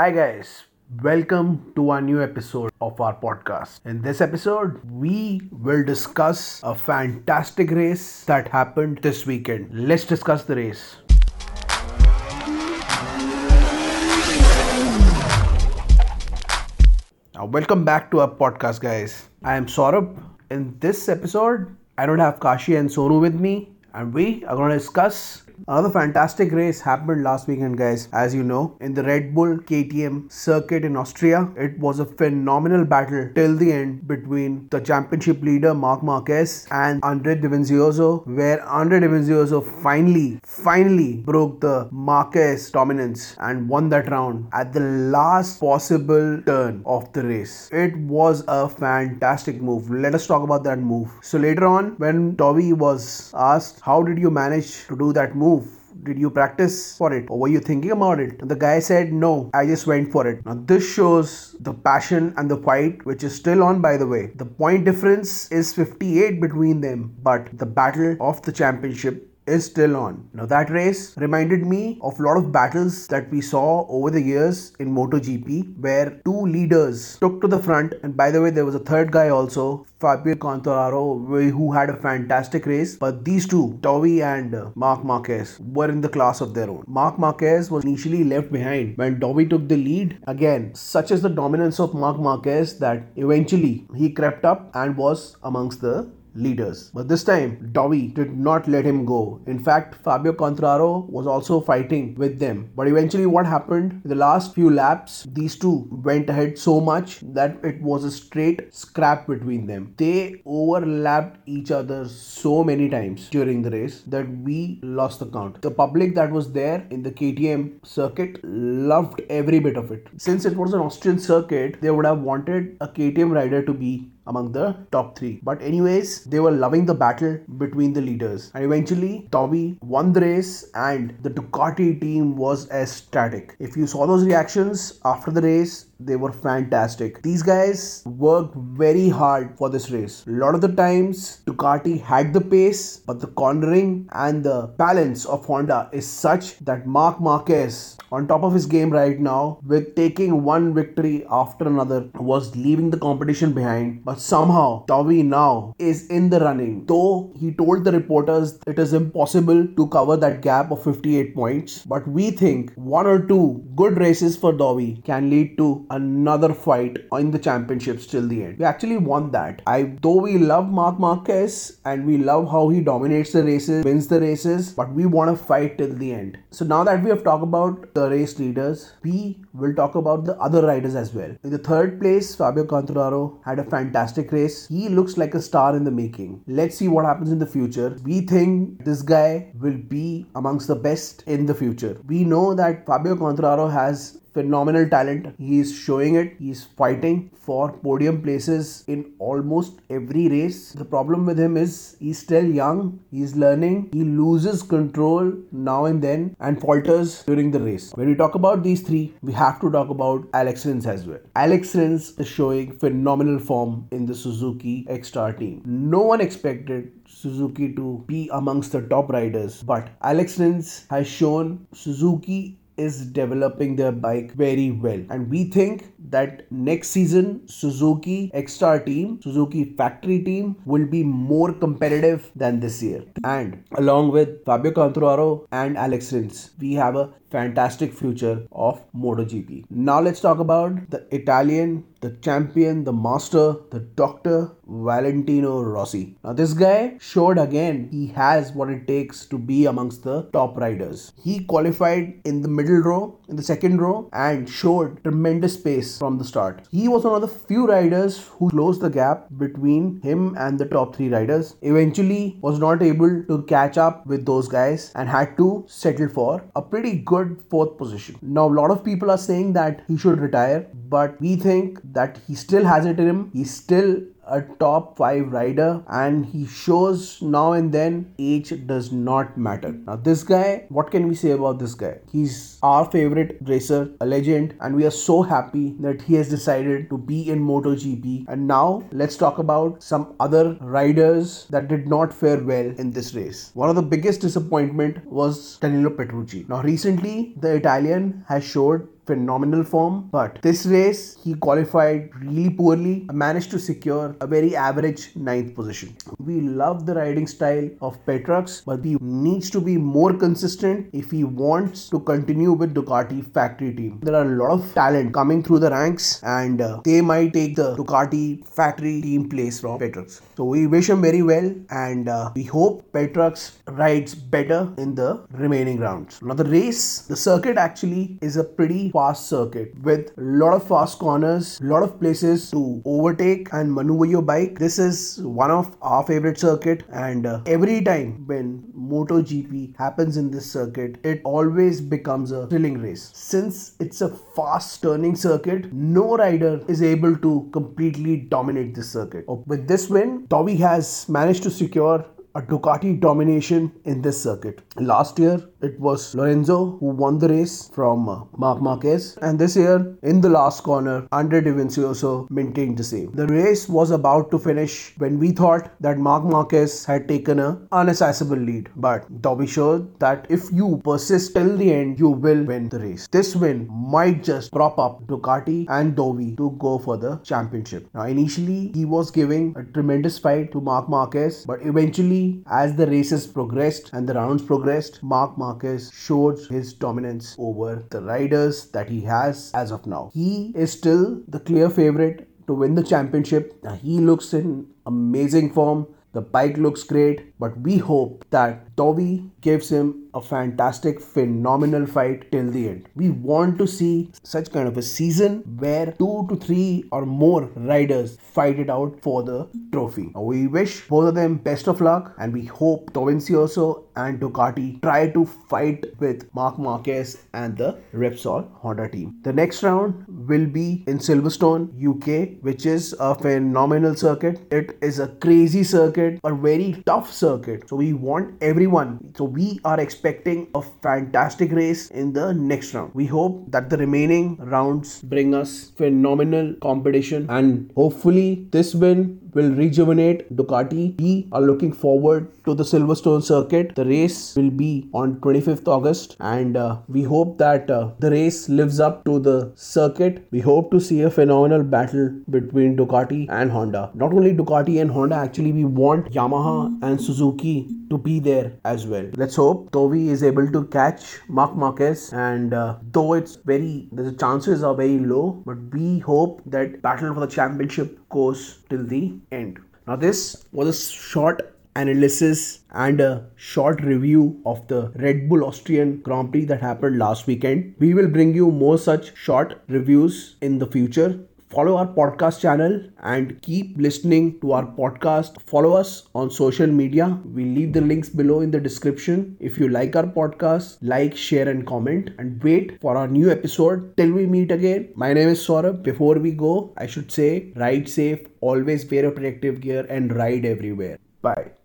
Hi, guys. Welcome to our new episode of our podcast. In this episode, we will discuss a fantastic race that happened this weekend. Let's discuss the race. Now, welcome back to our podcast, guys. I am Saurabh. In this episode, I don't have Kashi and Sonu with me, and we are going to discuss Another fantastic race happened last weekend, guys. As you know, in the Red Bull KTM circuit in Austria, it was a phenomenal battle till the end between the championship leader Marc Marquez and Andre Dovizioso, where Andre Dovizioso finally, finally broke the Marquez dominance and won that round at the last possible turn of the race. It was a fantastic move. Let us talk about that move. So later on, when Dovi was asked, "How did you manage to do that move?" Move? Did you practice for it or were you thinking about it? And the guy said, No, I just went for it. Now, this shows the passion and the fight, which is still on, by the way. The point difference is 58 between them, but the battle of the championship is still on. Now that race reminded me of a lot of battles that we saw over the years in MotoGP where two leaders took to the front and by the way there was a third guy also Fabio Quartararo who had a fantastic race but these two Dovi and uh, Marc Marquez were in the class of their own. Marc Marquez was initially left behind when Dovi took the lead. Again such is the dominance of Marc Marquez that eventually he crept up and was amongst the leaders. But this time, Dovi did not let him go. In fact, Fabio Quartararo was also fighting with them. But eventually, what happened? In the last few laps, these two went ahead so much that it was a straight scrap between them. They overlapped each other so many times during the race that we lost the count. The public that was there in the KTM circuit loved every bit of it. Since it was an Austrian circuit, they would have wanted a KTM rider to be among the top three. But anyways, they were loving the battle between the leaders. And eventually, Dovi won the race and the Ducati team was ecstatic. If you saw those reactions after the race, they were fantastic. These guys worked very hard for this race. A lot of the times, Ducati had the pace, but the cornering and the balance of Honda is such that Marc Marquez, on top of his game right now, with taking one victory after another, was leaving the competition behind. But somehow, Dovi now is in the running. Though he told the reporters it is impossible to cover that gap of 58 points, but we think one or two good races for Dovi can lead to another fight in the championships till the end. We actually want that. I though we love Marc Marquez and we love how he dominates the races, wins the races, but we want to fight till the end. So now that we have talked about the race leaders, we will talk about the other riders as well. In the third place, Fabio Quartararo had a fantastic race. He looks like a star in the making. Let's see what happens in the future. We think this guy will be amongst the best in the future. We know that Fabio Quartararo has phenomenal talent. He's showing it. He's fighting for podium places in almost every race. The problem with him is he's still young. He's learning. He loses control now and then and falters during the race. When we talk about these three, we have to talk about Alex Rins as well. Alex Rins is showing phenomenal form in the Suzuki Ecstar team. No one expected Suzuki to be amongst the top riders, but Alex Rins has shown Suzuki is developing their bike very well. And we think that next season, Suzuki Ecstar team, Suzuki factory team will be more competitive than this year. And along with Fabio Quartararo and Alex Rins, we have a fantastic future of MotoGP. Now let's talk about the Italian, the champion, the master, the doctor, Valentino Rossi. Now this guy showed again he has what it takes to be amongst the top riders. He qualified in the middle row, in the second row and showed tremendous pace from the start. He was one of the few riders who closed the gap between him and the top 3 riders. Eventually was not able to catch up with those guys and had to settle for a pretty good good fourth position. Now, a lot of people are saying that he should retire, but we think that he still has it in him. He still a top 5 rider and he shows now and then age does not matter. Now, this guy, what can we say about this guy? He's our favorite racer, a legend, and we are so happy that he has decided to be in MotoGP. And now, let's talk about some other riders that did not fare well in this race. One of the biggest disappointment was Danilo Petrucci. Now, recently, the Italian has showed phenomenal form. But this race, he qualified really poorly, managed to secure a very average ninth position. We love the riding style of Petrux, but he needs to be more consistent if he wants to continue with Ducati factory team. There are a lot of talent coming through the ranks, and uh, they might take the Ducati factory team place from Petrux. So we wish him very well, and uh, we hope Petrux rides better in the remaining rounds. Now the race, the circuit actually is a pretty fast circuit with a lot of fast corners, a lot of places to overtake and maneuver your bike. This is one of our favorite circuit and uh, every time when MotoGP happens in this circuit, it always becomes a thrilling race. Since it's a fast turning circuit, no rider is able to completely dominate this circuit. With this win, Dovi has managed to secure a Ducati domination in this circuit. Last year, it was Lorenzo who won the race from uh, Marc Marquez, and this year, in the last corner, Andre Dovizioso maintained the same. The race was about to finish when we thought that Marc Marquez had taken a unaccessible lead, but Dovi showed that if you persist till the end, you will win the race. This win might just prop up Ducati and Dovi to go for the championship. Now, initially, he was giving a tremendous fight to Marc Marquez, but eventually as the races progressed and the rounds progressed, Marc Marquez showed his dominance over the riders that he has as of now. He is still the clear favorite to win the championship. Now, he looks in amazing form. The bike looks great, but we hope that Dovi gives him a fantastic, phenomenal fight till the end. We want to see such kind of a season where two to three or more riders fight it out for the trophy. We wish both of them best of luck and we hope Dovizioso and Ducati try to fight with Marc Marquez and the Repsol Honda team. The next round will be in Silverstone, UK, which is a phenomenal circuit. It is a crazy circuit, a very tough circuit. So we want everyone. So we are expecting expecting a fantastic race in the next round. We hope that the remaining rounds bring us phenomenal competition and hopefully this win will rejuvenate Ducati. We are looking forward to the Silverstone circuit. The race will be on 25th August, and uh, we hope that uh, the race lives up to the circuit. We hope to see a phenomenal battle between Ducati and Honda. Not only Ducati and Honda, actually, we want Yamaha and Suzuki to be there as well. Let's hope Dovi is able to catch Marc Marquez, and uh, though it's very, the chances are very low, but we hope that battle for the championship goes till the end. Now, this was a short analysis and a short review of the Red Bull Austrian Grand Prix that happened last weekend. We will bring you more such short reviews in the future follow our podcast channel and keep listening to our podcast. Follow us on social media. We leave the links below in the description. If you like our podcast, like, share, and comment. And wait for our new episode. Till we meet again, my name is Saurabh. Before we go, I should say ride safe, always wear a protective gear, and ride everywhere. Bye.